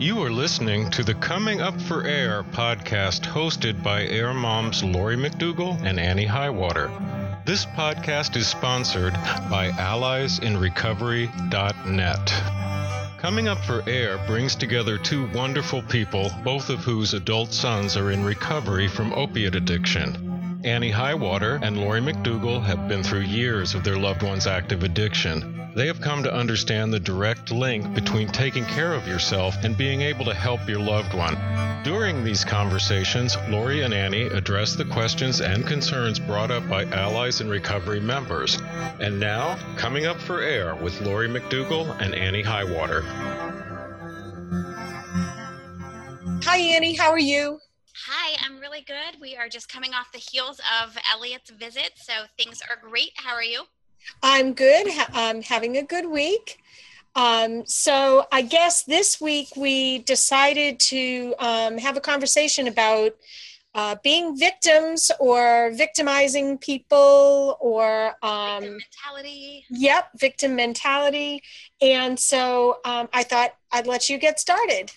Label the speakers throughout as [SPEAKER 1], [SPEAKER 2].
[SPEAKER 1] You are listening to the Coming Up for Air podcast hosted by Air Moms Lori McDougall and Annie Highwater. This podcast is sponsored by AlliesInRecovery.net. Coming Up for Air brings together two wonderful people, both of whose adult sons are in recovery from opiate addiction. Annie Highwater and Lori McDougall have been through years of their loved one's active addiction. They have come to understand the direct link between taking care of yourself and being able to help your loved one. During these conversations, Lori and Annie address the questions and concerns brought up by Allies in Recovery members. And now, coming up for air with Lori McDougall and Annie Highwater.
[SPEAKER 2] Hi, Annie. How are you?
[SPEAKER 3] Hi, I'm really good. We are just coming off the heels of Elliot's visit, so things are great. How are you?
[SPEAKER 2] I'm good. I'm having a good week. Um, so I guess this week we decided to um, have a conversation about uh, being victims or victimizing people or
[SPEAKER 3] um, victim mentality.
[SPEAKER 2] Yep, victim mentality. And so um, I thought I'd let you get started.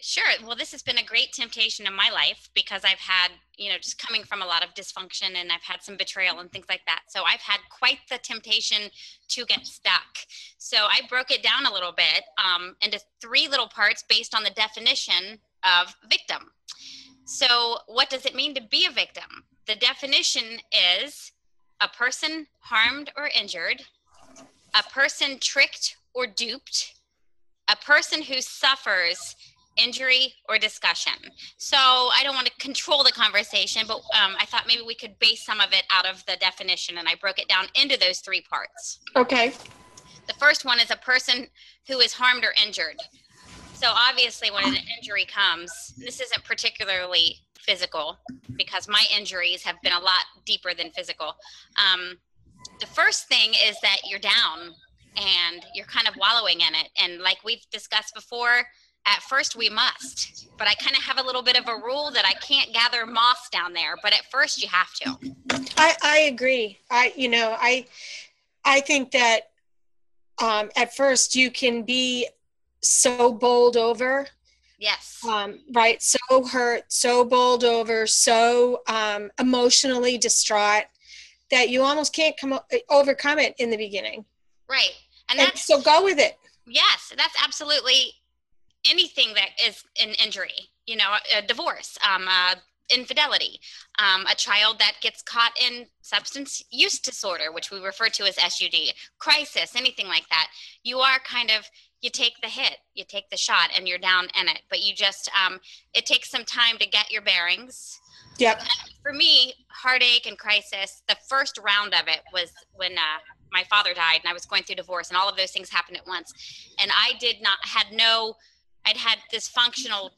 [SPEAKER 3] Sure. Well, this has been a great temptation in my life because I've had, you know, just coming from a lot of dysfunction and I've had some betrayal and things like that. So I've had quite the temptation to get stuck. So I broke it down a little bit um, into three little parts based on the definition of victim. So, what does it mean to be a victim? The definition is a person harmed or injured, a person tricked or duped, a person who suffers injury or discussion. So I don't want to control the conversation, but um, I thought maybe we could base some of it out of the definition, and I broke it down into those three parts.
[SPEAKER 2] Okay.
[SPEAKER 3] The first one is a person who is harmed or injured. So obviously, when an injury comes, this isn't particularly physical because my injuries have been a lot deeper than physical. Um, the first thing is that you're down and you're kind of wallowing in it. And like we've discussed before, at first we must but i kind of have a little bit of a rule that i can't gather moss down there but at first you have to.
[SPEAKER 2] I i agree. I you know i i think that um at first you can be so bowled over
[SPEAKER 3] yes.
[SPEAKER 2] um right so hurt so bowled over so um emotionally distraught that you almost can't come overcome it in the beginning.
[SPEAKER 3] Right
[SPEAKER 2] and, and so go with it.
[SPEAKER 3] Yes that's absolutely anything that is an injury, you know, a divorce, um, uh, infidelity, um, a child that gets caught in substance use disorder, which we refer to as SUD, crisis, anything like that. You are kind of you take the hit, you take the shot, and you're down in it. But you just um, it takes some time to get your bearings.
[SPEAKER 2] Yep.
[SPEAKER 3] For me, heartache and crisis, the first round of it was when uh, my father died, and I was going through divorce, and all of those things happened at once, and I did not had no I'd had this functional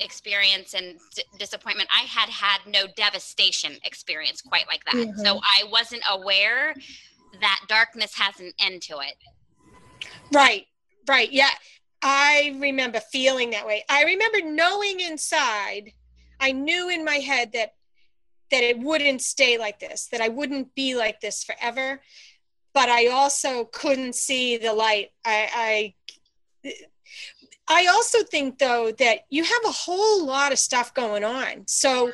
[SPEAKER 3] experience and d- disappointment. I had had no devastation experience quite like that. Mm-hmm. So I wasn't aware that darkness has an end to it.
[SPEAKER 2] Right, right. Yeah. I remember feeling that way. I remember knowing inside, I knew in my head that that it wouldn't stay like this, that I wouldn't be like this forever. But I also couldn't see the light. I, I I also think though that you have a whole lot of stuff going on. So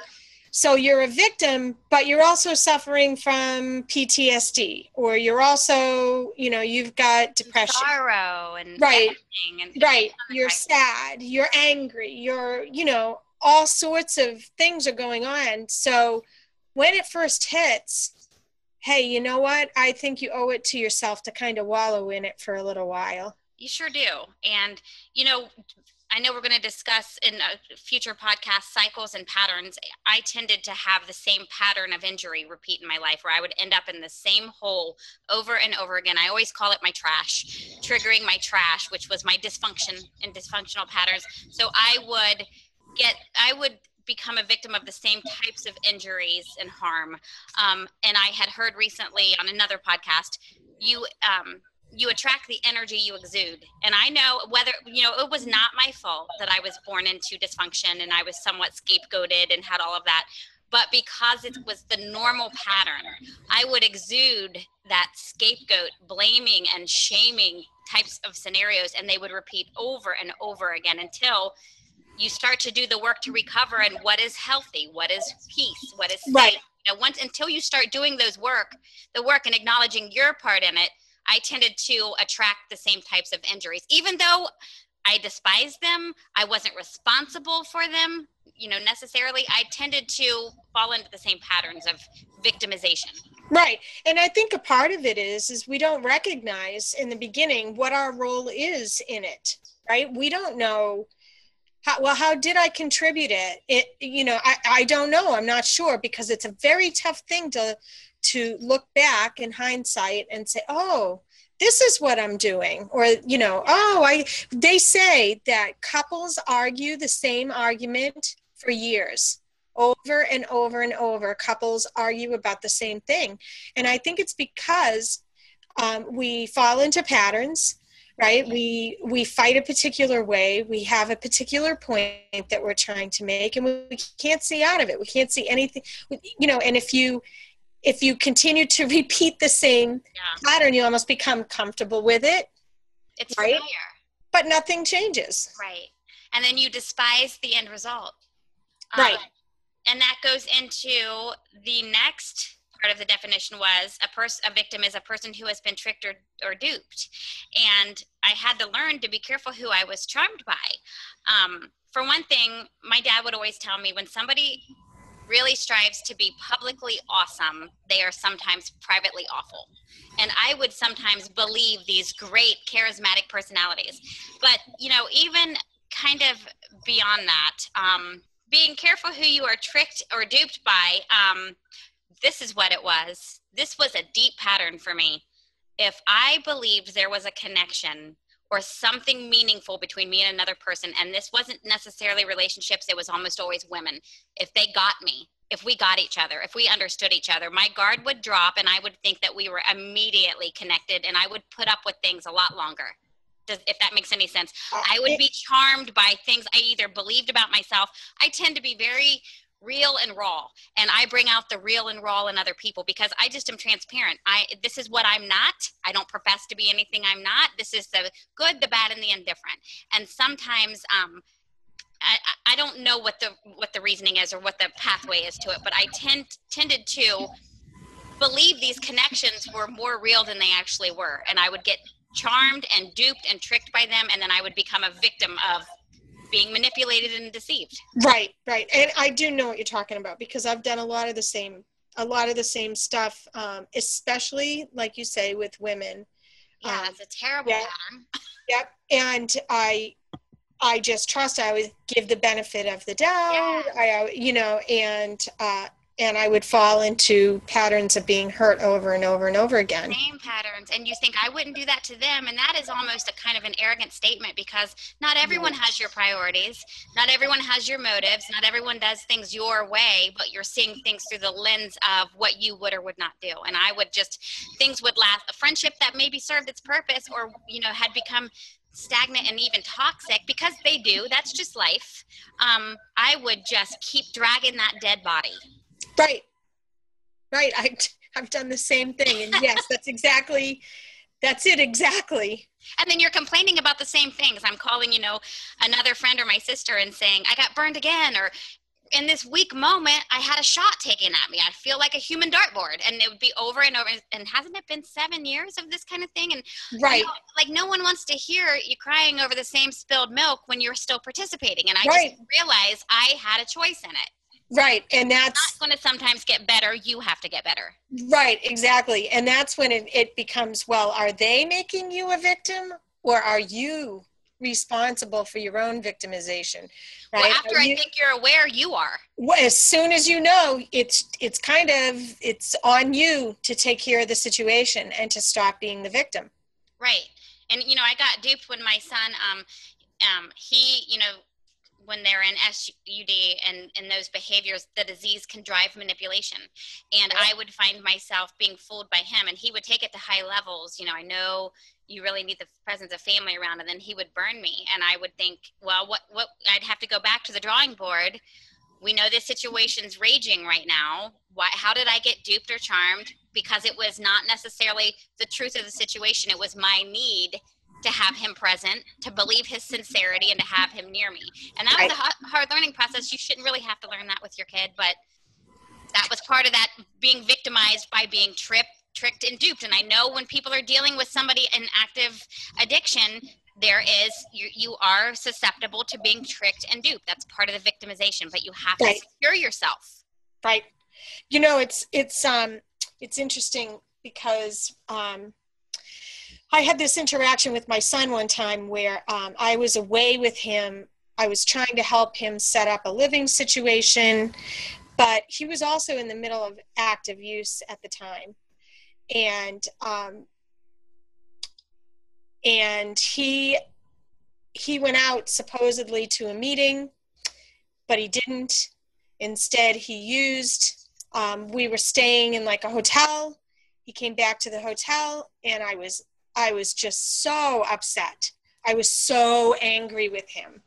[SPEAKER 2] so you're a victim, but you're also suffering from PTSD, or you're also, you know, you've got depression,
[SPEAKER 3] sorrow, and
[SPEAKER 2] right, and right. You're sad, you're angry, you're, you know, all sorts of things are going on. So when it first hits, hey, you know what? I think you owe it to yourself to kind of wallow in it for a little while.
[SPEAKER 3] You sure do. And, you know, I know we're going to discuss in future podcast cycles and patterns. I tended to have the same pattern of injury repeat in my life where I would end up in the same hole over and over again. I always call it my trash, triggering my trash, which was my dysfunction and dysfunctional patterns. So I would get, I would become a victim of the same types of injuries and harm. Um, and I had heard recently on another podcast, you, um, you attract the energy you exude. And I know whether, you know, it was not my fault that I was born into dysfunction and I was somewhat scapegoated and had all of that. But because it was the normal pattern, I would exude that scapegoat, blaming and shaming types of scenarios and they would repeat over and over again until you start to do the work to recover and what is healthy what is peace what is safe.
[SPEAKER 2] Right.
[SPEAKER 3] you know once until you start doing those work the work and acknowledging your part in it i tended to attract the same types of injuries even though i despised them i wasn't responsible for them you know necessarily i tended to fall into the same patterns of victimization
[SPEAKER 2] Right. And I think a part of it is is we don't recognize in the beginning what our role is in it. Right? We don't know how well how did I contribute it? It you know, I, I don't know. I'm not sure because it's a very tough thing to to look back in hindsight and say, "Oh, this is what I'm doing." Or, you know, "Oh, I they say that couples argue the same argument for years." over and over and over couples argue about the same thing and i think it's because um, we fall into patterns right we we fight a particular way we have a particular point that we're trying to make and we, we can't see out of it we can't see anything you know and if you if you continue to repeat the same
[SPEAKER 3] yeah.
[SPEAKER 2] pattern you almost become comfortable with it
[SPEAKER 3] it's
[SPEAKER 2] Right.
[SPEAKER 3] familiar
[SPEAKER 2] but nothing changes
[SPEAKER 3] right and then you despise the end result
[SPEAKER 2] Right.
[SPEAKER 3] Um, and that goes into the next part of the definition was a person a victim is a person who has been tricked or, or duped and i had to learn to be careful who i was charmed by um, for one thing my dad would always tell me when somebody really strives to be publicly awesome they are sometimes privately awful. And i would sometimes believe these great charismatic personalities. But you know even kind of beyond that um, being careful who you are tricked or duped by um, this is what it was. This was a deep pattern for me. If i believed there was a connection or something meaningful between me and another person and this wasn't necessarily relationships it was almost always women. If they got me if we got each other if we understood each other my guard would drop and i would think that we were immediately connected and i would put up with things a lot longer. Does, if that makes any sense. I would be charmed by things I either believed about myself. I tend to be very real and raw, and I bring out the real and raw in other people because I just am transparent. I this is what I'm not. I don't profess to be anything I'm not. This is the good, the bad, and the indifferent. And sometimes, um, I, I don't know what the what the reasoning is or what the pathway is to it, but I tend tended to believe these connections were more real than they actually were, and I would get charmed and duped and tricked by them and then i would become a victim of being manipulated and deceived
[SPEAKER 2] Right, right. And I do know what you're talking about because I've done a lot of the same a lot of the same stuff, um, especially like you say with women.
[SPEAKER 3] yeah
[SPEAKER 2] Um,
[SPEAKER 3] that's a terrible
[SPEAKER 2] yeah.
[SPEAKER 3] pattern
[SPEAKER 2] Yep. And I I just trust I always give the benefit of the doubt.
[SPEAKER 3] Yes.
[SPEAKER 2] I I you know, and uh and I would fall into patterns of being hurt over and over and over again.
[SPEAKER 3] same patterns and you think i wouldn't do that to them and that is almost a kind of an arrogant statement because not everyone has your priorities not everyone has your motives not everyone does things your way but you're seeing things through the lens of what you would or would not do. And i would just things would last a friendship that maybe served its purpose or you know had become stagnant and even toxic because they do that's just life. Um, i would just keep dragging that dead body
[SPEAKER 2] Right. Right. I I've done the same thing. And yes, that's exactly that's it exactly.
[SPEAKER 3] and then you're complaining about the same things i'm calling you know another friend or my sister and saying i got burned again or in this weak moment i had a shot taken at me i feel like a human dartboard and it would be over and over and hasn't it been seven years of this kind of thing and
[SPEAKER 2] Right.
[SPEAKER 3] you know, like no one wants to hear you crying over the same spilled milk when you're still participating and i
[SPEAKER 2] Right.
[SPEAKER 3] just realized i had a choice in it
[SPEAKER 2] Right. And that's
[SPEAKER 3] not going to sometimes get better you have to get better
[SPEAKER 2] Right, exactly. And that's when it, it becomes well, are they making you a victim or are you responsible for your own victimization? Right?
[SPEAKER 3] well after i think you're aware you are
[SPEAKER 2] well, as soon as you know, it's it's kind of it's on you to take care of the situation and to stop being the victim.
[SPEAKER 3] Right. And you know, I got duped when my son um um he, you know, when they're in SUD and and those behaviors, the disease can drive manipulation. And I would find myself being fooled by him and he would take it to high levels, you know, I know you really need the presence of family around and then he would burn me and I would think, well, what what I'd have to go back to the drawing board. We know this situation's raging right now. Why how did I get duped or charmed? Because it was not necessarily the truth of the situation. It was my need to have him present, to believe his sincerity, and to have him near me. And that was a hard learning process. You shouldn't really have to learn that with your kid, but that was part of that being victimized by being tripped, tricked, and duped. And I know when people are dealing with somebody in active addiction, there is you you are susceptible to being tricked and duped. That's part of the victimization, but you have right. to secure yourself.
[SPEAKER 2] Right. You know, it's it's um it's interesting because um I had this interaction with my son one time where um, I was away with him. I was trying to help him set up a living situation, but he was also in the middle of active use at the time. And um, and he he went out supposedly to a meeting, but he didn't. Instead, he used. Um, we were staying in like a hotel. He came back to the hotel, and I was I was just so upset. I was so angry with him.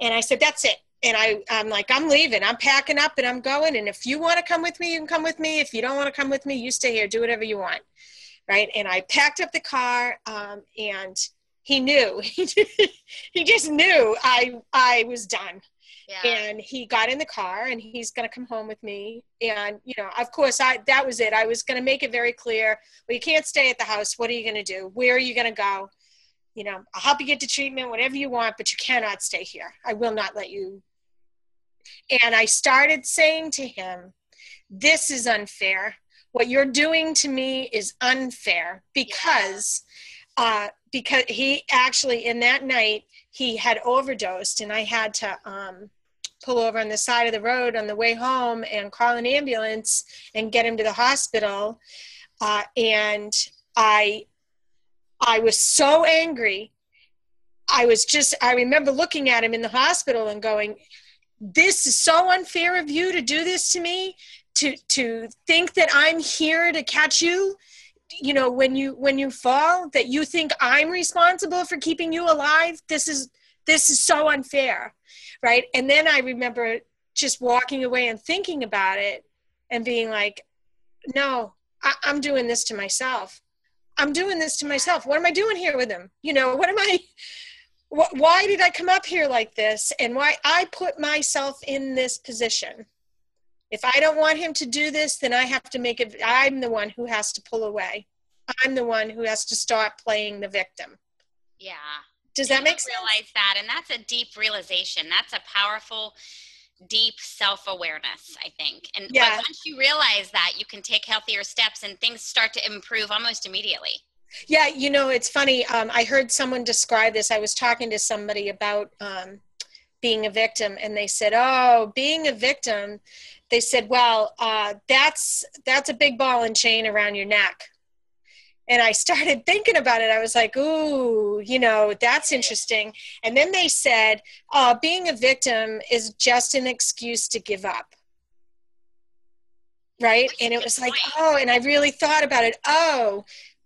[SPEAKER 2] And I said, That's it. And I, I'm like, I'm leaving. I'm packing up and I'm going. And if you want to come with me, you can come with me. If you don't want to come with me, you stay here. Do whatever you want. Right. And I packed up the car um, and he knew. he just knew I, I was done. Yeah. And he got in the car and he's going to come home with me. And, you know, of course, I that was it. I was going to make it very clear well, you can't stay at the house. What are you going to do? Where are you going to go? You know, I'll help you get to treatment, whatever you want, but you cannot stay here. I will not let you. And I started saying to him, This is unfair. What you're doing to me is unfair because. Uh, because he actually in that night he had overdosed and i had to um, pull over on the side of the road on the way home and call an ambulance and get him to the hospital. Uh, and I, I was so angry. I was just, I remember looking at him in the hospital and going, this is so unfair of you to do this to me, to, to think that I'm here to catch you you know when you when you fall that you think i'm responsible for keeping you alive this is this is so unfair right? And then i remember just walking away and thinking about it and being like no I, i'm doing this to myself. I'm doing this to myself. What am i doing here with him? You know what am i wh- why did i come up here like this? And why i put myself in this position. If i don't want him to do this then i have to make it i'm the one who has to pull away. I'm the one who has to start playing the victim.
[SPEAKER 3] Yeah
[SPEAKER 2] does that make sense?
[SPEAKER 3] Realize that, and that's a deep realization. That's a powerful, deep self awareness. I think, and yeah. once you realize that, you can take healthier steps, and things start to improve almost immediately.
[SPEAKER 2] Yeah, you know, it's funny. Um, I heard someone describe this. I was talking to somebody about um, being a victim, and they said, "Oh, being a victim." They said, "Well, uh, that's that's a big ball and chain around your neck." And I started thinking about it. I was like, ooh, you know, that's interesting. And then they said, uh, being a victim is just an excuse to give up. Right. And it was like, oh, and I really thought about it. Oh,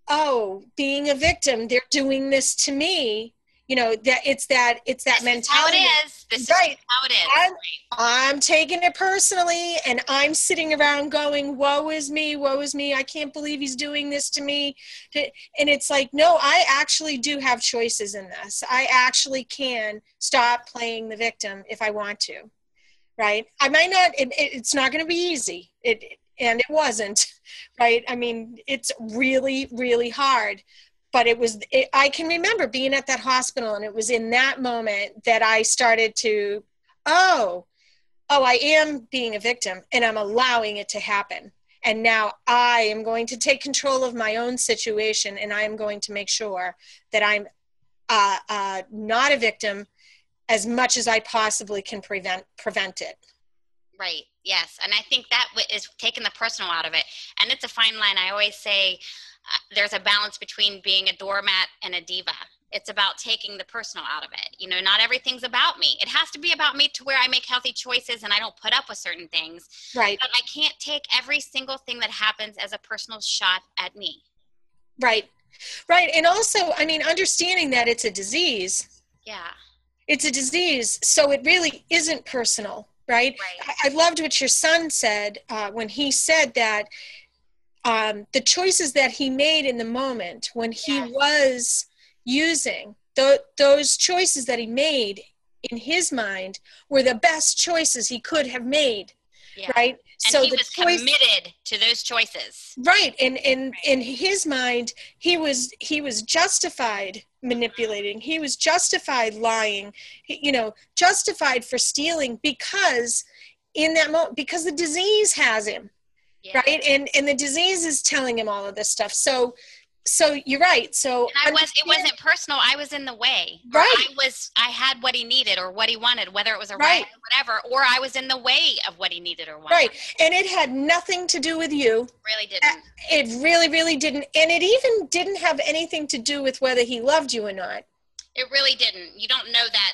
[SPEAKER 2] oh, being a victim, they're doing this to me you know that it's that it's that
[SPEAKER 3] this
[SPEAKER 2] mentality.
[SPEAKER 3] Is how it is. This right. is how it is.
[SPEAKER 2] I'm, I'm taking it personally, and I'm sitting around going, "Woe is me! Woe is me! I can't believe he's doing this to me." And it's like, no, I actually do have choices in this. I actually can stop playing the victim if I want to. Right? I might not. It, it's not going to be easy. It and it wasn't. Right? I mean, it's really, really hard but it was it, i can remember being at that hospital and it was in that moment that i started to oh oh i am being a victim and i'm allowing it to happen. And now i am going to take control of my own situation and i am going to make sure that i'm uh, uh, not a victim as much as i possibly can prevent prevent it.
[SPEAKER 3] Right yes and i think that is taking the personal out of it. And it's a fine line. I always say there's a balance between being a doormat and a diva. It's about taking the personal out of it. You know not everything's about me. It has to be about me to where i make healthy choices and i don't put up with certain things.
[SPEAKER 2] Right.
[SPEAKER 3] But i can't take every single thing that happens as a personal shot at me.
[SPEAKER 2] Right. Right. And also i mean understanding that it's a disease.
[SPEAKER 3] Yeah.
[SPEAKER 2] It's a disease so it really isn't personal right, right. I, I loved what your son said uh, when he said that um, the choices that he made in the moment when he yes. was using th- those choices that he made in his mind were the best choices he could have made yeah. right
[SPEAKER 3] and so he was choice, committed to those choices
[SPEAKER 2] right and in right. in his mind he was he was justified manipulating he was justified lying you know justified for stealing because in that moment because the disease has him yeah. right? And and the disease is telling him all of this stuff. So so you're right. So
[SPEAKER 3] and i was it wasn't personal. I was in the way. Right i was i had what he needed or what he wanted whether it was a right. or whatever or i was in the way of what he needed or wanted.
[SPEAKER 2] Right. And it had nothing to do with you.
[SPEAKER 3] Really didn't.
[SPEAKER 2] it really really didn't. And it even didn't have anything to do with whether he loved you or not.
[SPEAKER 3] It really didn't. You don't know that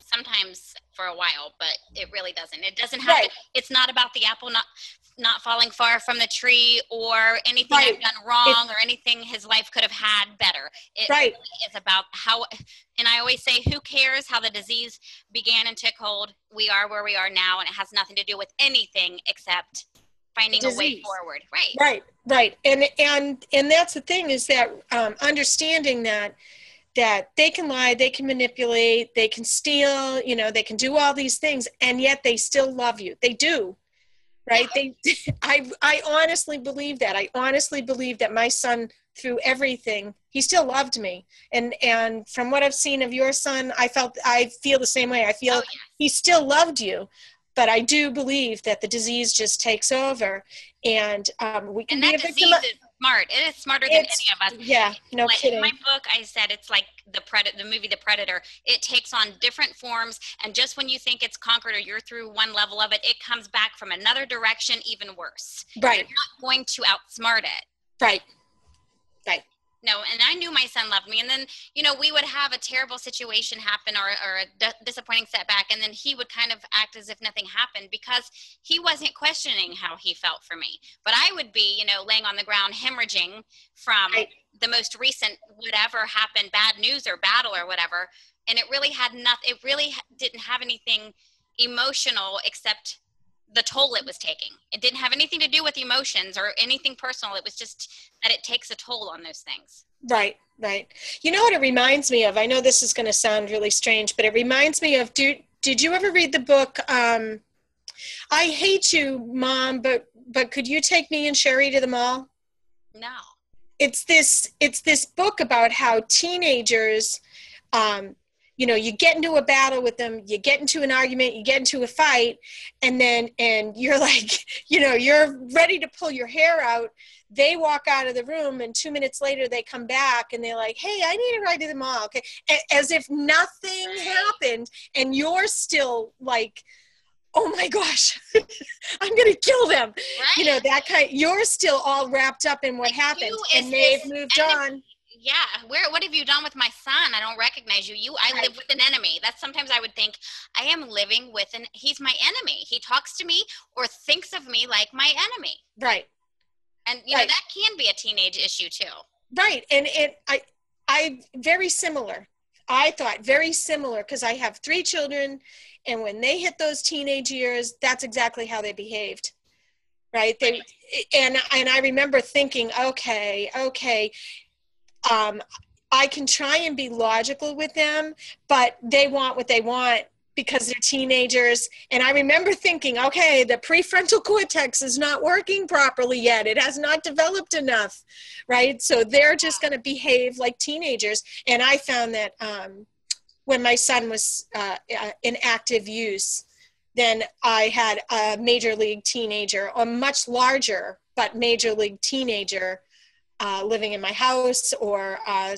[SPEAKER 3] sometimes for a while but it really doesn't. It doesn't have right. it's not about the apple not not falling far from the tree or anything right. I've done wrong or anything his life could have had better. It right. really is about how, and I always say, who cares how the disease began and took hold? We are where we are now, and it has nothing to do with anything except finding a way forward. Right.
[SPEAKER 2] Right. Right. And and and that's the thing is that um, understanding that that they can lie, they can manipulate, they can steal, you know, they can do all these things, and yet they still love you. They do right? They i i honestly believe that. I honestly believe that my son through everything he still loved me. And and from what i've seen of your son i felt i feel the same way. I feel oh, he still loved you but i do believe that the disease just takes over and um, we can
[SPEAKER 3] and
[SPEAKER 2] be
[SPEAKER 3] a victim of, smart. It is smarter than it's, any of
[SPEAKER 2] us. Yeah, no
[SPEAKER 3] like
[SPEAKER 2] kidding.
[SPEAKER 3] In my book, I said it's like the predator, the movie The Predator. It takes on different forms, and just when you think it's conquered or you're through one level of it, it comes back from another direction, even worse.
[SPEAKER 2] Right.
[SPEAKER 3] You're not going to outsmart it.
[SPEAKER 2] Right. Right
[SPEAKER 3] no and i knew my son loved me and then you know we would have a terrible situation happen or, or a d- disappointing setback and then he would kind of act as if nothing happened because he wasn't questioning how he felt for me but i would be you know laying on the ground hemorrhaging from right. the most recent whatever happened bad news or battle or whatever and it really had nothing it really didn't have anything emotional except the toll it was taking. It didn't have anything to do with emotions or anything personal. It was just that it takes a toll on those things.
[SPEAKER 2] Right, right. You know what it reminds me of? I know this is going to sound really strange, but it reminds me of do, did you ever read the book um, I hate you, mom, but but could you take me and Sherry to the mall?
[SPEAKER 3] No.
[SPEAKER 2] It's this it's this book about how teenagers um, you know you get into a battle with them you get into an argument you get into a fight and then and you're like you know you're ready to pull your hair out. They walk out of the room and two minutes later they come back and they're like hey i need a ride to the mall. Okay. As if nothing happened and you're still like oh my gosh i'm gonna kill them. Right. you know that kind you're still all wrapped up in what like happened and they've moved on
[SPEAKER 3] yeah where what have you done with my son? I don't recognize you. You i right. live with an enemy. That's sometimes i would think i am living with an he's my enemy. He talks to me or thinks of me like my enemy.
[SPEAKER 2] Right.
[SPEAKER 3] And you right. know that can be a teenage issue too.
[SPEAKER 2] Right and it i i very similar. I thought very similar because i have three children and when they hit those teenage years that's exactly how they behaved. Right? They and and i remember thinking okay okay um, I can try and be logical with them, but they want what they want because they're teenagers. And I remember thinking, okay, the prefrontal cortex is not working properly yet. It has not developed enough, right? So they're just going to behave like teenagers. And I found that um, when my son was uh, uh, in active use, then I had a major league teenager, a much larger but major league teenager uh, living in my house or uh,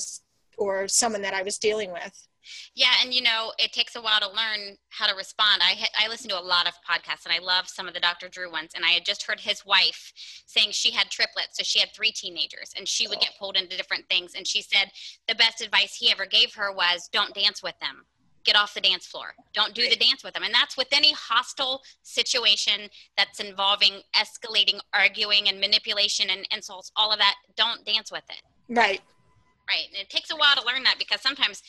[SPEAKER 2] or someone that I was dealing with.
[SPEAKER 3] Yeah, and you know, it takes a while to learn how to respond. I I listen to a lot of podcasts, and I love some of the Dr. Drew ones. And I had just heard his wife saying she had triplets, so she had three teenagers, and she would get pulled into different things. And she said the best advice he ever gave her was, "Don't dance with them." Get off the dance floor. Don't do the dance with them. And that's with any hostile situation that's involving escalating, arguing, and manipulation and insults, all of that. Don't dance with it.
[SPEAKER 2] Right.
[SPEAKER 3] Right. And it takes a while to learn that because sometimes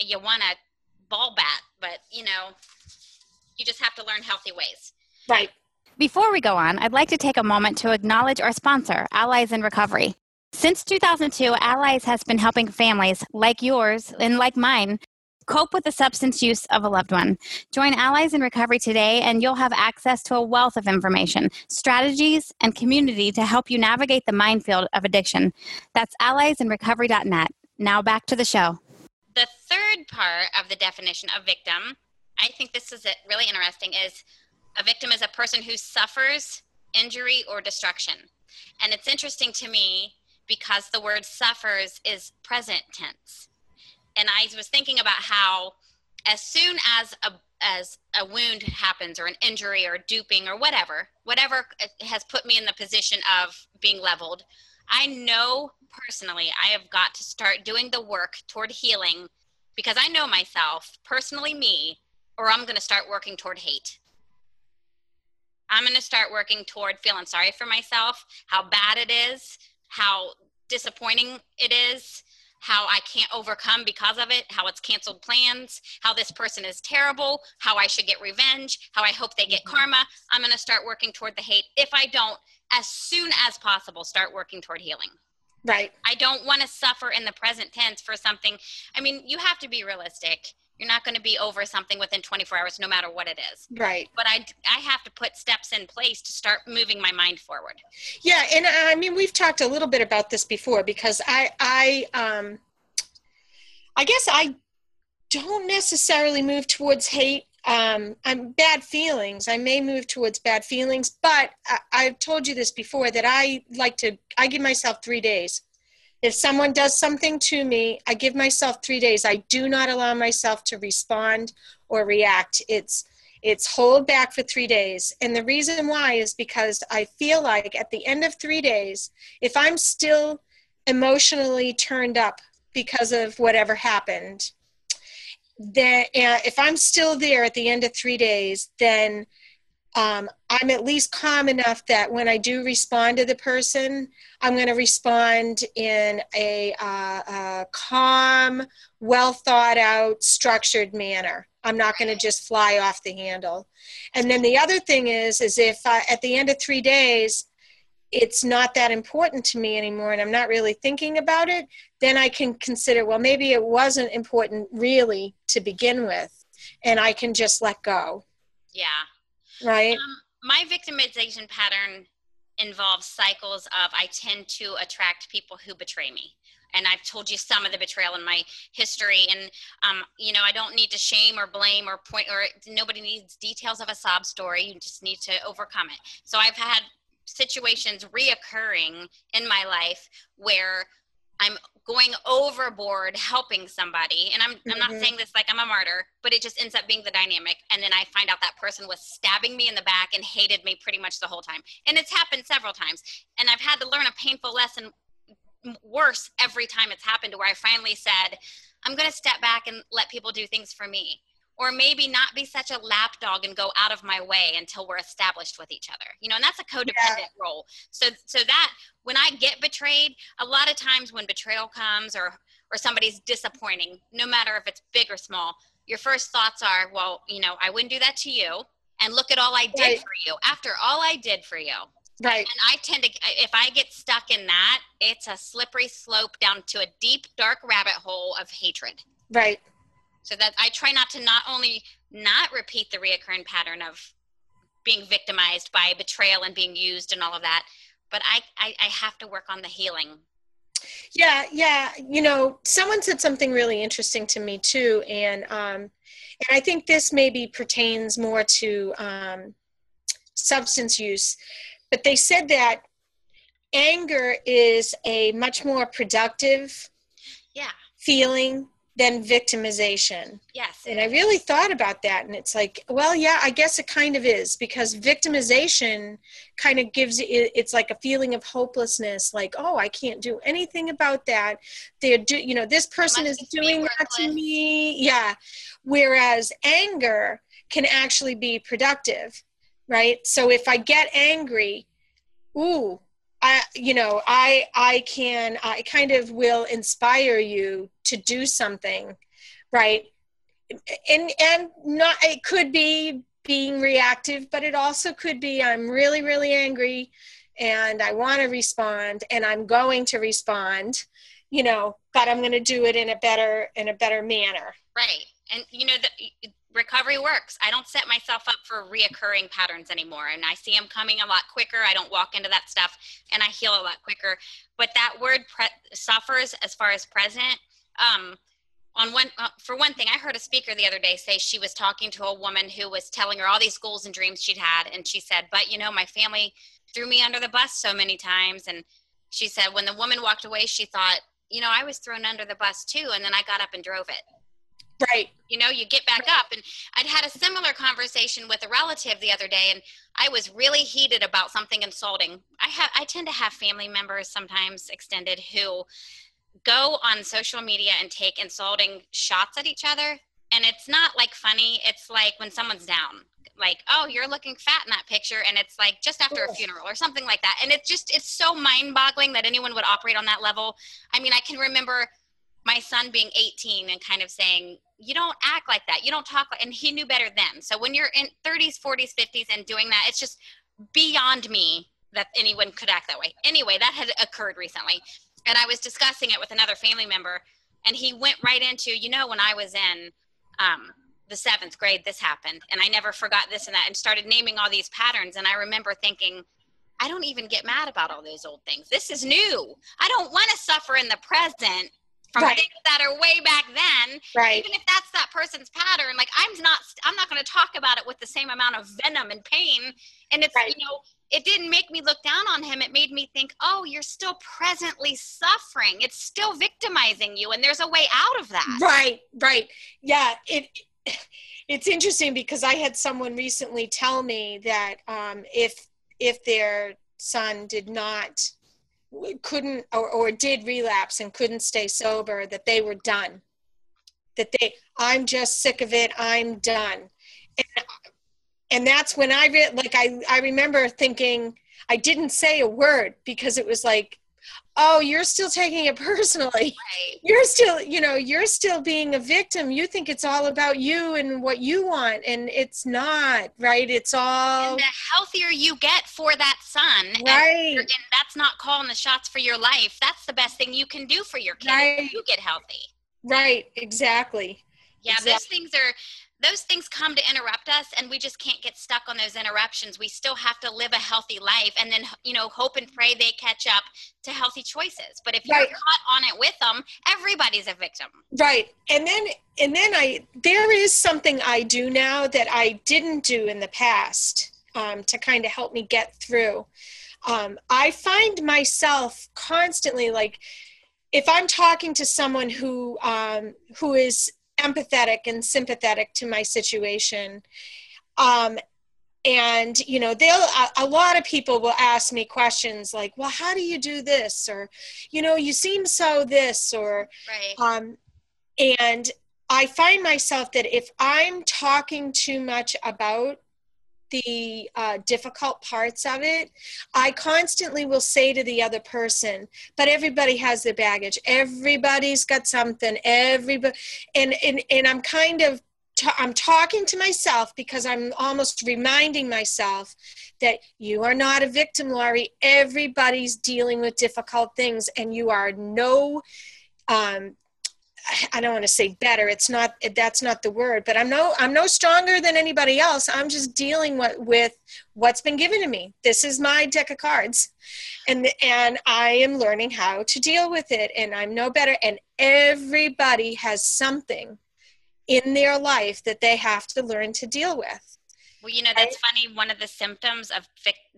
[SPEAKER 3] you want a ball bat, but you know, you just have to learn healthy ways.
[SPEAKER 2] Right.
[SPEAKER 4] Before we go on, I'd like to take a moment to acknowledge our sponsor, Allies in Recovery. Since 2002, Allies has been helping families like yours and like mine cope with the substance use of a loved one. Join Allies in Recovery today, and you'll have access to a wealth of information, strategies, and community to help you navigate the minefield of addiction. That's alliesinrecovery.net. Now back to the show.
[SPEAKER 3] The third part of the definition of victim, I think this is really interesting, is a victim is a person who suffers injury or destruction. And it's interesting to me because the word suffers is present tense. And I was thinking about how as soon as a as a wound happens or an injury or duping or whatever, whatever has put me in the position of being leveled, I know personally I have got to start doing the work toward healing because I know myself, personally me, or I'm going to start working toward hate. I'm going to start working toward feeling sorry for myself, how bad it is, how disappointing it is, how I can't overcome because of it, how it's canceled plans, how this person is terrible, how I should get revenge, how I hope they get mm-hmm. karma. I'm going to start working toward the hate. If I don't, as soon as possible, start working toward healing.
[SPEAKER 2] Right.
[SPEAKER 3] I don't want to suffer in the present tense for something. I mean, you have to be realistic you're not going to be over something within 24 hours no matter what it is
[SPEAKER 2] right
[SPEAKER 3] but i i have to put steps in place to start moving my mind forward
[SPEAKER 2] yeah and i mean we've talked a little bit about this before because i i um i guess i don't necessarily move towards hate um, I'm bad feelings. I may move towards bad feelings, but I, I've told you this before that I like to. I give myself three days if someone does something to me, I give myself three days. I do not allow myself to respond or react. It's it's hold back for three days. And the reason why is because I feel like at the end of three days, if I'm still emotionally turned up because of whatever happened, then uh, if I'm still there at the end of three days, then um, I'm at least calm enough that when I do respond to the person, I'm going to respond in a, uh, a calm, well thought out, structured manner. I'm not going to just fly off the handle. And then the other thing is, is if uh, at the end of three days, it's not that important to me anymore and I'm not really thinking about it, then I can consider, well, maybe it wasn't important really to begin with, and I can just let go.
[SPEAKER 3] Yeah.
[SPEAKER 2] Right.
[SPEAKER 3] Um, my victimization pattern involves cycles of I tend to attract people who betray me. And I've told you some of the betrayal in my history. And, um, you know, I don't need to shame or blame or point, or nobody needs details of a sob story. You just need to overcome it. So I've had situations reoccurring in my life where I'm going overboard helping somebody. And I'm, mm-hmm. I'm not mm-hmm. saying this like I'm a martyr, but it just ends up being the dynamic. And then I find out that person was stabbing me in the back and hated me pretty much the whole time. And it's happened several times. And I've had to learn a painful lesson worse every time it's happened to where I finally said, I'm going to step back and let people do things for me or maybe not be such a lapdog and go out of my way until we're established with each other you know and that's a codependent yeah. role. So so that when i get betrayed a lot of times when betrayal comes or or somebody's disappointing no matter if it's big or small your first thoughts are well you know i wouldn't do that to you and look at all i did right. for you. After all i did for you.
[SPEAKER 2] Right.
[SPEAKER 3] And i tend to if i get stuck in that it's a slippery slope down to a deep dark rabbit hole of hatred.
[SPEAKER 2] Right
[SPEAKER 3] so that I try not to not only not repeat the reoccurring pattern of being victimized by betrayal and being used and all of that, but I, I, I have to work on the healing.
[SPEAKER 2] Yeah, yeah. You know, someone said something really interesting to me too, and um, and I think this maybe pertains more to um, substance use, but they said that anger is a much more productive
[SPEAKER 3] yeah
[SPEAKER 2] feeling than victimization.
[SPEAKER 3] Yes.
[SPEAKER 2] And I really thought about that. And it's like, well, yeah, I guess it kind of is because victimization kind of gives it, it's like a feeling of hopelessness like, oh, I can't do anything about that. They're do, you know, this person is doing that to me. Yeah. Whereas anger can actually be productive, right? So if I get angry, ooh, I, you know, I, I can, I kind of will inspire you to do something, right? And, and not, it could be being reactive, but it also could be, I'm really, really angry. and I want to respond and I'm going to respond, you know, but I'm going to do it in a better in a better manner.
[SPEAKER 3] Right. And you know the recovery works. I don't set myself up for reoccurring patterns anymore and I see them coming a lot quicker. I don't walk into that stuff and I heal a lot quicker. But that word pre- suffers as far as present um on one uh, for one thing i heard a speaker the other day say she was talking to a woman who was telling her all these goals and dreams she'd had and she said but you know my family threw me under the bus so many times and she said when the woman walked away she thought you know i was thrown under the bus too and then i got up and drove it
[SPEAKER 2] right.
[SPEAKER 3] You know you get back up. And i'd had a similar conversation with a relative the other day and i was really heated about something insulting. I have i tend to have family members sometimes extended who go on social media and take insulting shots at each other and it's not like funny. It's like when someone's down like oh you're looking fat in that picture and it's like just after a funeral or something like that. And it's just it's so mind boggling that anyone would operate on that level. I mean i can remember my son being 18 and kind of saying you don't act like that you don't talk like and he knew better then so when you're in 30s 40s 50s and doing that it's just beyond me that anyone could act that way anyway that had occurred recently and I was discussing it with another family member, and he went right into, you know, when I was in um, the seventh grade, this happened, and I never forgot this and that, and started naming all these patterns. And I remember thinking, I don't even get mad about all those old things. This is new. I don't want to suffer in the present from right. things that are way back then.
[SPEAKER 2] Right.
[SPEAKER 3] Even if that's that person's pattern, like I'm not, I'm not going to talk about it with the same amount of venom and pain. And it's, right. you know, it didn't make me look down on him. It made me think, oh, you're still presently suffering. It's still victimizing you, and there's a way out of that.
[SPEAKER 2] Right, right. Yeah, it. It's interesting because I had someone recently tell me that um, if if their son did not couldn't or, or did relapse and couldn't stay sober that they were done. That they i'm just sick of it i'm done. And and that's when I re- like I I remember thinking I didn't say a word because it was like oh you're still taking it personally
[SPEAKER 3] right.
[SPEAKER 2] you're still you know you're still being a victim you think it's all about you and what you want and it's not right it's all
[SPEAKER 3] and the healthier you get for that son
[SPEAKER 2] right
[SPEAKER 3] and, and that's not calling the shots for your life that's the best thing you can do for your kid right. you get healthy
[SPEAKER 2] right exactly
[SPEAKER 3] yeah exactly. those things are those things come to interrupt us and we just can't get stuck on those interruptions. We still have to live a healthy life and then you know hope and pray they catch up to healthy choices. But if you're right. caught on it with them everybody's a victim.
[SPEAKER 2] Right. And then and then i there is something i do now that i didn't do in the past um, to kind of help me get through. Um, i find myself constantly like if i'm talking to someone who um, who is empathetic and sympathetic to my situation um, and you know they'll a, a, lot of people will ask me questions like well how do you do this or you know you seem so this or
[SPEAKER 3] right.
[SPEAKER 2] um and i find myself that if i'm talking too much about the uh, difficult parts of it, I constantly will say to the other person, but everybody has their baggage. Everybody's got something. Everybody, and and and I'm kind of I'm talking to myself because I'm almost reminding myself that you are not a victim, Lori. Everybody's dealing with difficult things, and you are no um, I don't want to say better. It's not that's not the word, but I'm no I'm no stronger than anybody else. I'm just dealing with, with what's been given to me. This is my deck of cards, and and I am learning how to deal with it. And I'm no better. And everybody has something in their life that they have to learn to deal with.
[SPEAKER 3] Well, you know, that's funny. One of the symptoms of,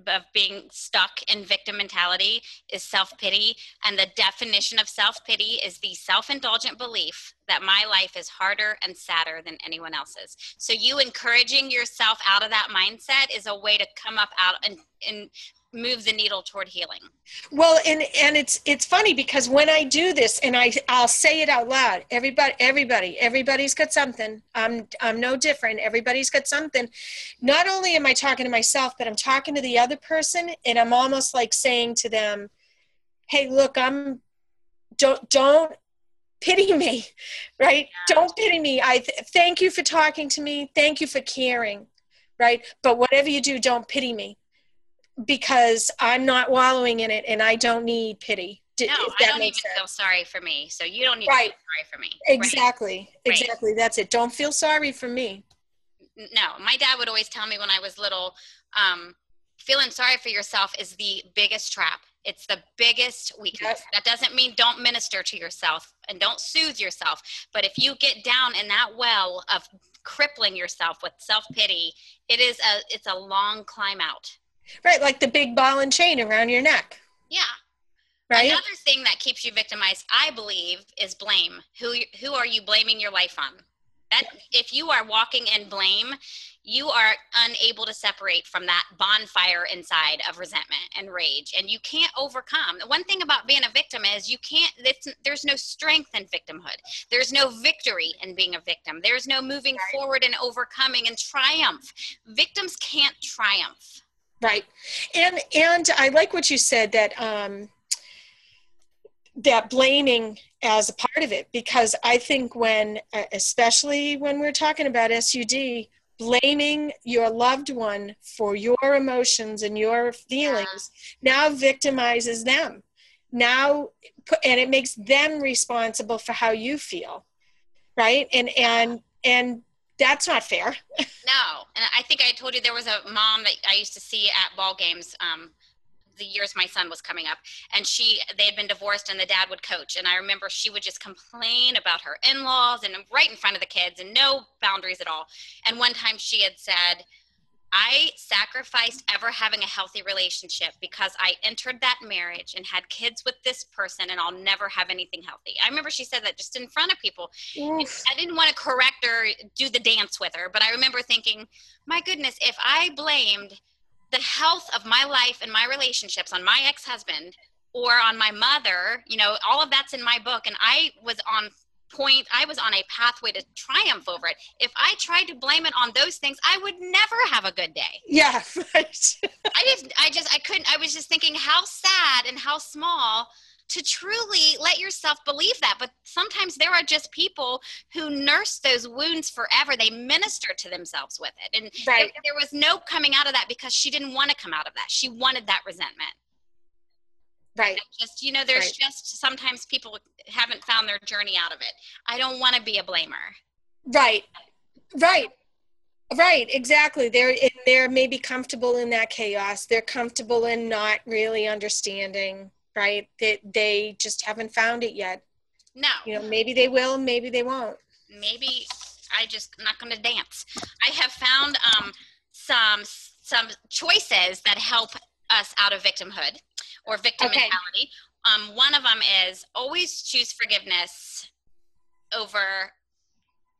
[SPEAKER 3] of being stuck in victim mentality is self pity. And the definition of self pity is the self indulgent belief that my life is harder and sadder than anyone else's. So, you encouraging yourself out of that mindset is a way to come up out and, and move the needle toward healing.
[SPEAKER 2] Well and and it's it's funny because when i do this and i i'll say it out loud everybody everybody everybody's got something. I'm i'm no different. Everybody's got something. Not only am i talking to myself but i'm talking to the other person and i'm almost like saying to them hey look i'm don't don't pity me right? Yeah. don't pity me. I th- thank you for talking to me. Thank you for caring right? But whatever you do don't pity me because I'm not wallowing in it and I don't need pity.
[SPEAKER 3] no, I don't even sense. feel sorry for me. So you don't need right. to feel sorry for me.
[SPEAKER 2] Exactly. Right? Exactly. That's it. Don't feel sorry for me.
[SPEAKER 3] No, my dad would always tell me when I was little, um, feeling sorry for yourself is the biggest trap. It's the biggest weakness. That doesn't mean don't minister to yourself and don't soothe yourself. But if you get down in that well of crippling yourself with self-pity, it is a it's a long climb out.
[SPEAKER 2] Right, like the big ball and chain around your neck.
[SPEAKER 3] Yeah. Right. Another thing that keeps you victimized, I believe, is blame. Who who are you blaming your life on? That if you are walking in blame, you are unable to separate from that bonfire inside of resentment and rage and you can't overcome the one thing about being a victim is you can't there's no strength in victimhood there's no victory in being a victim there's no moving forward and overcoming and triumph victims can't triumph
[SPEAKER 2] right and and i like what you said that um that blaming as a part of it because I think when, uh, especially when we're talking about SUD, blaming your loved one for your emotions and your feelings now victimizes them. Now, and it makes them responsible for how you feel, right? And and and that's not fair.
[SPEAKER 3] no, and I think I told you there was a mom that I used to see at ball games. Um, the years my son was coming up and she they had been divorced and the dad would coach and i remember she would just complain about her in-laws and right in front of the kids and no boundaries at all and one time she had said I sacrificed ever having a healthy relationship because I entered that marriage and had kids with this person, and I'll never have anything healthy. I remember she said that just in front of people. I didn't want to correct her, do the dance with her, but I remember thinking, my goodness, if I blamed the health of my life and my relationships on my ex-husband or on my mother you know all of that's in my book and i was on point i was on a pathway to triumph over it if i tried to blame it on those things i would never have a good day
[SPEAKER 2] yeah right
[SPEAKER 3] i just i just i couldn't i was just thinking how sad and how small to truly let yourself believe that. But sometimes there are just people who nurse those wounds forever. They minister to themselves with it. And right. there, there was no coming out of that because she didn't want to come out of that. She wanted that resentment.
[SPEAKER 2] Right.
[SPEAKER 3] Just, you know, there's right. just sometimes people haven't found their journey out of it. I don't want to be a blamer.
[SPEAKER 2] Right. Right. Right, exactly. They're they're maybe comfortable in that chaos. They're comfortable in not really understanding right? That they, they just haven't found it yet.
[SPEAKER 3] No.
[SPEAKER 2] You know, maybe they will, maybe they won't.
[SPEAKER 3] Maybe I just I'm not going to dance. I have found um, some some choices that help us out of victimhood or victim okay. mentality. Um, one of them is always choose forgiveness over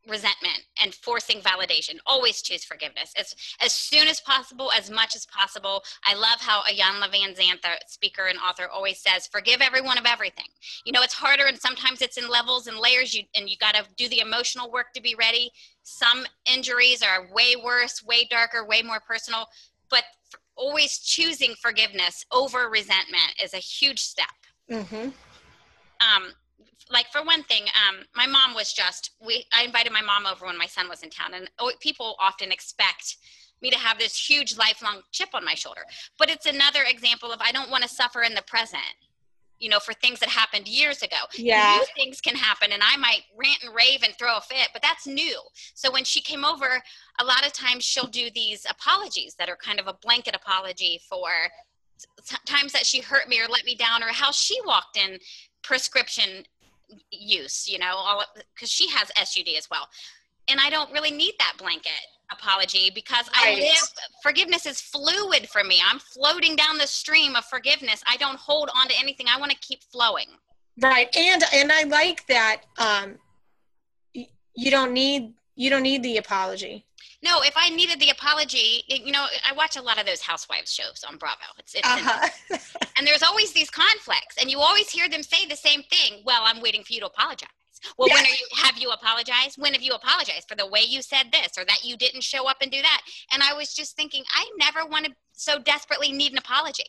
[SPEAKER 3] resentment and forcing validation. Always choose forgiveness as as soon as possible, as much as possible. I love how Iyanla Vanzant, the speaker and author, always says, "Forgive everyone of everything." You know, it's harder, and sometimes it's in levels and layers. You and you got to do the emotional work to be ready. Some injuries are way worse, way darker, way more personal, but always choosing forgiveness over resentment is a huge step. Mm-hmm. Um, like for one thing um, my mom was just we i invited my mom over when my son was in town and people often expect me to have this huge lifelong chip on my shoulder but it's another example of i don't want to suffer in the present you know for things that happened years ago.
[SPEAKER 2] Yeah.
[SPEAKER 3] New things can happen and i might rant and rave and throw a fit but that's new. So when she came over a lot of times she'll do these apologies that are kind of a blanket apology for times that she hurt me or let me down or how she walked in prescription use, you know, all because she has SUD as well. And I don't really need that blanket apology because right. I live forgiveness is fluid for me. I'm floating down the stream of forgiveness. I don't hold on to anything. I want to keep flowing.
[SPEAKER 2] Right. And and I like that um you don't need you don't need the apology.
[SPEAKER 3] No, if I needed the apology, you know, I watch a lot of those housewives shows on Bravo. It's, it's uh-huh. and there's always these conflicts, and you always hear them say the same thing. Well, I'm waiting for you to apologize. Well, yes. when are you, have you apologized? When have you apologized for the way you said this or that you didn't show up and do that? And I was just thinking, I never want to so desperately need an apology.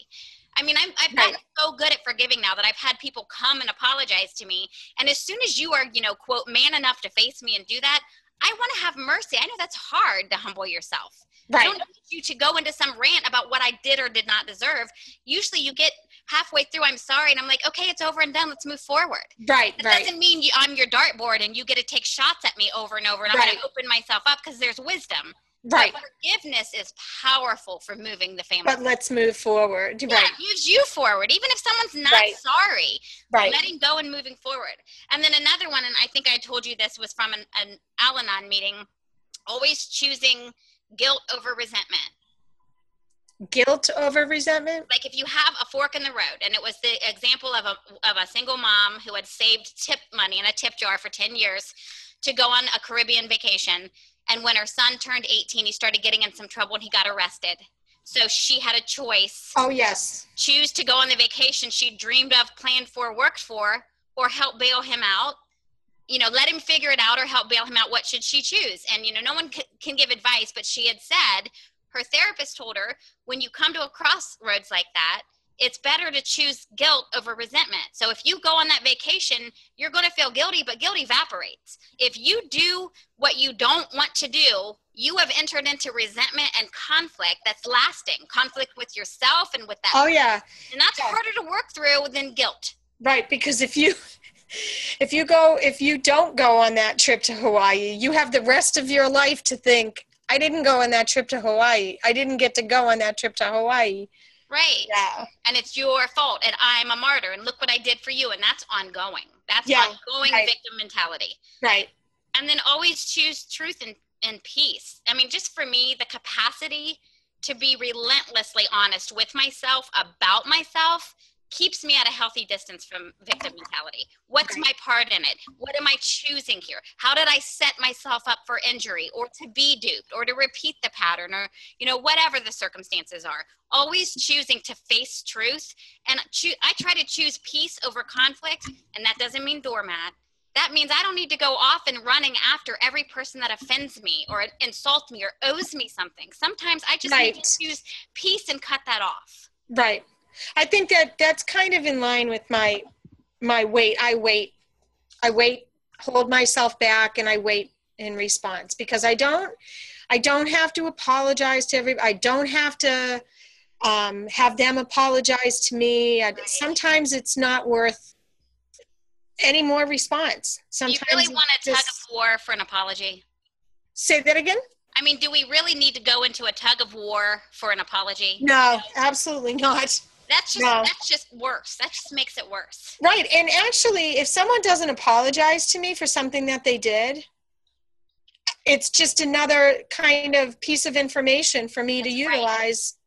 [SPEAKER 3] I mean, I'm, I've gotten right. so good at forgiving now that I've had people come and apologize to me. And as soon as you are, you know, quote, man enough to face me and do that, I want to have mercy. I know that's hard to humble yourself.
[SPEAKER 2] Right.
[SPEAKER 3] You don't need you to go into some rant about what I did or did not deserve. Usually you get halfway through, I'm sorry, and I'm like, okay, it's over and done. Let's move forward.
[SPEAKER 2] Right,
[SPEAKER 3] That
[SPEAKER 2] right.
[SPEAKER 3] doesn't mean you, I'm your dartboard and you get to take shots at me over and over, and I'm going to open myself up because there's wisdom.
[SPEAKER 2] Right.
[SPEAKER 3] But forgiveness is powerful for moving the family.
[SPEAKER 2] But let's move forward.
[SPEAKER 3] yeah,
[SPEAKER 2] Right.
[SPEAKER 3] it moves you forward, even if someone's not
[SPEAKER 2] Right.
[SPEAKER 3] sorry.
[SPEAKER 2] Right.
[SPEAKER 3] Letting go and moving forward. And then another one, and I think I told you this was from an, an Al Anon meeting. Always choosing guilt over resentment.
[SPEAKER 2] Guilt over resentment.
[SPEAKER 3] like if you have a fork in the road and it was the example of a, of a single mom who had saved tip money in a tip jar for 10 years to go on a caribbean vacation and when her son turned 18 he started getting in some trouble and he got arrested. So she had a choice.
[SPEAKER 2] Oh yes.
[SPEAKER 3] choose to go on the vacation she dreamed of planned for worked for or help bail him out. You know let him figure it out or help bail him out. What should she choose? And you know no one c- can give advice but she had said her therapist told her when you come to a crossroads like that it's better to choose guilt over resentment so if you go on that vacation you're going to feel guilty but guilt evaporates if you do what you don't want to do you have entered into resentment and conflict that's lasting conflict with yourself and with that
[SPEAKER 2] Oh yeah.
[SPEAKER 3] and that's
[SPEAKER 2] Yeah.
[SPEAKER 3] harder to work through than guilt.
[SPEAKER 2] Right. Because if you if you go if you don't go on that trip to Hawaii, you have the rest of your life to think, I didn't go on that trip to Hawaii. I didn't get to go on that trip to Hawaii.
[SPEAKER 3] Right.
[SPEAKER 2] Yeah.
[SPEAKER 3] And it's your fault. And I'm a martyr. And look what I did for you. And that's ongoing. That's
[SPEAKER 2] Yeah,
[SPEAKER 3] ongoing
[SPEAKER 2] right.
[SPEAKER 3] victim mentality.
[SPEAKER 2] Right.
[SPEAKER 3] And then always choose truth and, and peace. I mean, just for me, the capacity to be relentlessly honest with myself about myself keeps me at a healthy distance from victim mentality. What's my part in it? What am I choosing here? How did I set myself up for injury or to be duped or to repeat the pattern or, you know, whatever the circumstances are? Always choosing to face truth. And choo- I try to choose peace over conflict, and that doesn't mean doormat. That means I don't need to go off and running after every person that offends me or insults me or owes me something. Sometimes I just need to choose peace and cut that off.
[SPEAKER 2] Right. I think that that's kind of in line with my my wait. I wait. I wait, hold myself back and I wait in response because I don't I don't have to apologize to every I don't have to um, have them apologize to me. I, sometimes it's not worth any more response.
[SPEAKER 3] Do you really want a tug of war for an apology?
[SPEAKER 2] say that again?
[SPEAKER 3] I mean, do we really need to go into a tug of war for an apology?
[SPEAKER 2] No, absolutely not.
[SPEAKER 3] That's just
[SPEAKER 2] No.
[SPEAKER 3] that's just worse. That just makes it worse.
[SPEAKER 2] Right. And actually, if someone doesn't apologize to me for something that they did, it's just another kind of piece of information for me to
[SPEAKER 3] That's right.
[SPEAKER 2] utilize.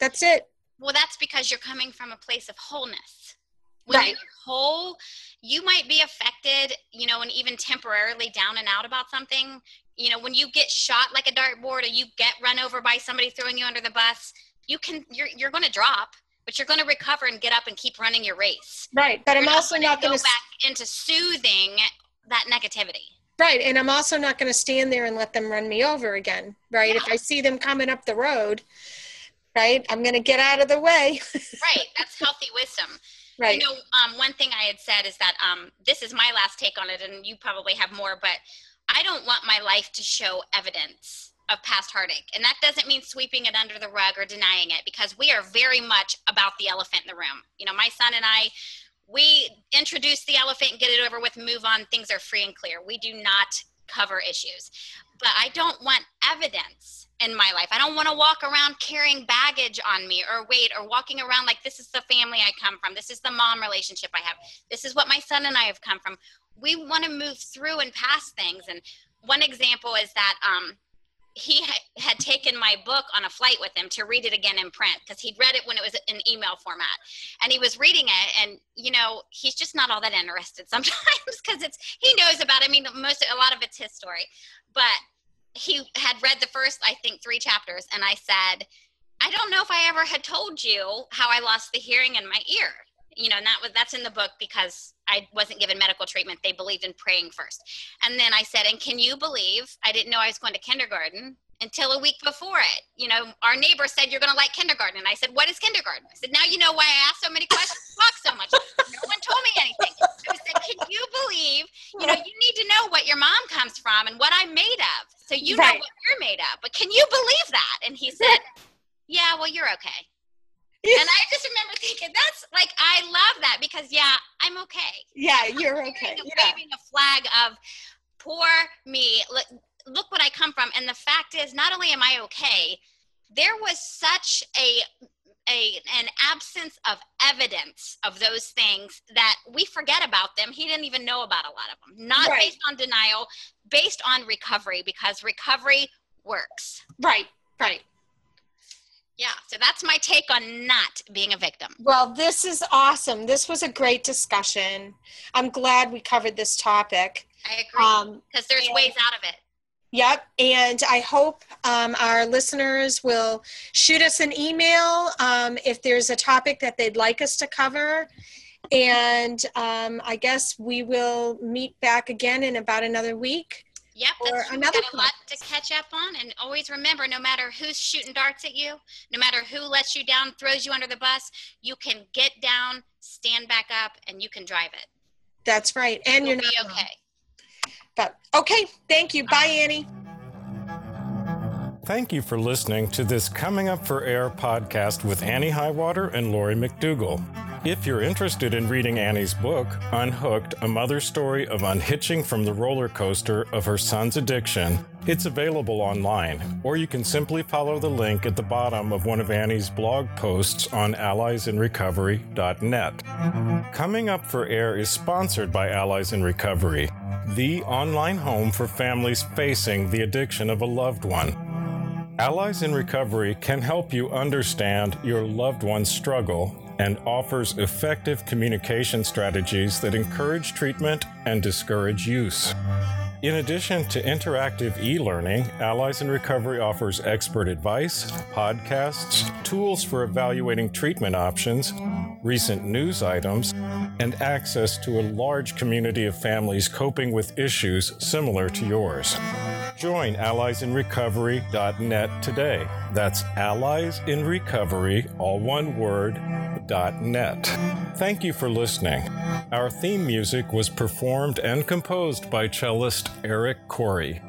[SPEAKER 2] That's it.
[SPEAKER 3] Well, that's because you're coming from a place of wholeness. When
[SPEAKER 2] Right.
[SPEAKER 3] you're whole, you might be affected, you know, and even temporarily down and out about something. You know, when you get shot like a dartboard or you get run over by somebody throwing you under the bus, you can you're you're going to drop, but you're going to recover and get up and keep running your race.
[SPEAKER 2] Right. But I'm
[SPEAKER 3] You're
[SPEAKER 2] also
[SPEAKER 3] gonna
[SPEAKER 2] not
[SPEAKER 3] go
[SPEAKER 2] going
[SPEAKER 3] back into soothing that negativity.
[SPEAKER 2] right. And I'm also not going to stand there and let them run me over again. Right. If I see them coming up the road, right, I'm going to get out of the way.
[SPEAKER 3] Right. That's healthy wisdom.
[SPEAKER 2] right.
[SPEAKER 3] You know, um, one thing I had said is that um, this is my last take on it, and you probably have more, but I don't want my life to show evidence of past heartache. And that doesn't mean sweeping it under the rug or denying it, because we are very much about the elephant in the room. You know, my son and I, we introduce the elephant and get it over with, move on. Things are free and clear. We do not cover issues. But I don't want evidence in my life. I don't want to walk around carrying baggage on me or weight or walking around like this is the family I come from. This is the mom relationship I have. This is what my son and I have come from. We want to move through and past things. And one example is that um, he ha- had taken my book on a flight with him to read it again in print because he'd read it when it was in email format. And he was reading it and you know he's just not all that interested sometimes because it's he knows about it. i mean most a lot of it's his story. But he had read the first i think three chapters and i said i don't know if i ever had told you how i lost the hearing in my ear you know and that was that's in the book because i wasn't given medical treatment they believed in praying first and then i said and can you believe i didn't know i was going to kindergarten until a week before it. You know, our neighbor said you're going to like kindergarten, and I said, "What is kindergarten?" I said, "Now you know why I ask so many questions, talk so much." No one told me anything. I said, "Can you believe? You know, you need to know what your mom comes from and what I'm made of, so you
[SPEAKER 2] Right.
[SPEAKER 3] know what you're made of." But can you believe that? And he said, "Yeah, well, you're okay." And I just remember thinking, that's like, I love that because, yeah, I'm okay.
[SPEAKER 2] Yeah, you're
[SPEAKER 3] Waving
[SPEAKER 2] okay.
[SPEAKER 3] a-
[SPEAKER 2] Yeah.
[SPEAKER 3] Waving a flag of poor me. Look, look what I come from. And the fact is, not only am I okay, there was such a a an absence of evidence of those things that we forget about them. He didn't even know about a lot of them. Not
[SPEAKER 2] Right.
[SPEAKER 3] based on denial, based on recovery because recovery works.
[SPEAKER 2] Right, right.
[SPEAKER 3] Yeah, so that's my take on not being a victim.
[SPEAKER 2] Well, this is awesome. This was a great discussion. I'm glad we covered this topic.
[SPEAKER 3] I agree
[SPEAKER 2] Um,
[SPEAKER 3] because there's
[SPEAKER 2] and-
[SPEAKER 3] ways out of it.
[SPEAKER 2] Yep. And I hope um, our listeners will shoot us an email um, if there's a topic that they'd like us to cover. And um, I guess we will meet back again in about another week.
[SPEAKER 3] Yep,
[SPEAKER 2] or
[SPEAKER 3] that's true.
[SPEAKER 2] another
[SPEAKER 3] We've got a lot to catch up on, and always remember: no matter who's shooting darts at you, no matter who lets you down, throws you under the bus, you can get down, stand back up, and you can drive it.
[SPEAKER 2] That's right. And
[SPEAKER 3] You'll
[SPEAKER 2] you're
[SPEAKER 3] be
[SPEAKER 2] not
[SPEAKER 3] okay.
[SPEAKER 2] But okay. Thank you. Bye, Annie.
[SPEAKER 1] Thank you for listening to this Coming Up for Air podcast with Annie Highwater and Lori McDougall. If you're interested in reading Annie's book, Unhooked A Mother's Story of Unhitching from the Roller Coaster of Her Son's Addiction, it's available online, or you can simply follow the link at the bottom of one of Annie's blog posts on alliesinrecovery.net. Coming Up for Air is sponsored by Allies in Recovery, the online home for families facing the addiction of a loved one. Allies in Recovery can help you understand your loved one's struggle and offers effective communication strategies that encourage treatment and discourage use. In addition to interactive e learning, Allies in Recovery offers expert advice, podcasts, tools for evaluating treatment options, recent news items, and access to a large community of families coping with issues similar to yours. Join alliesinrecovery.net today. That's alliesinrecovery, all one word, net. Thank you for listening. Our theme music was performed and composed by cellist Eric Corey.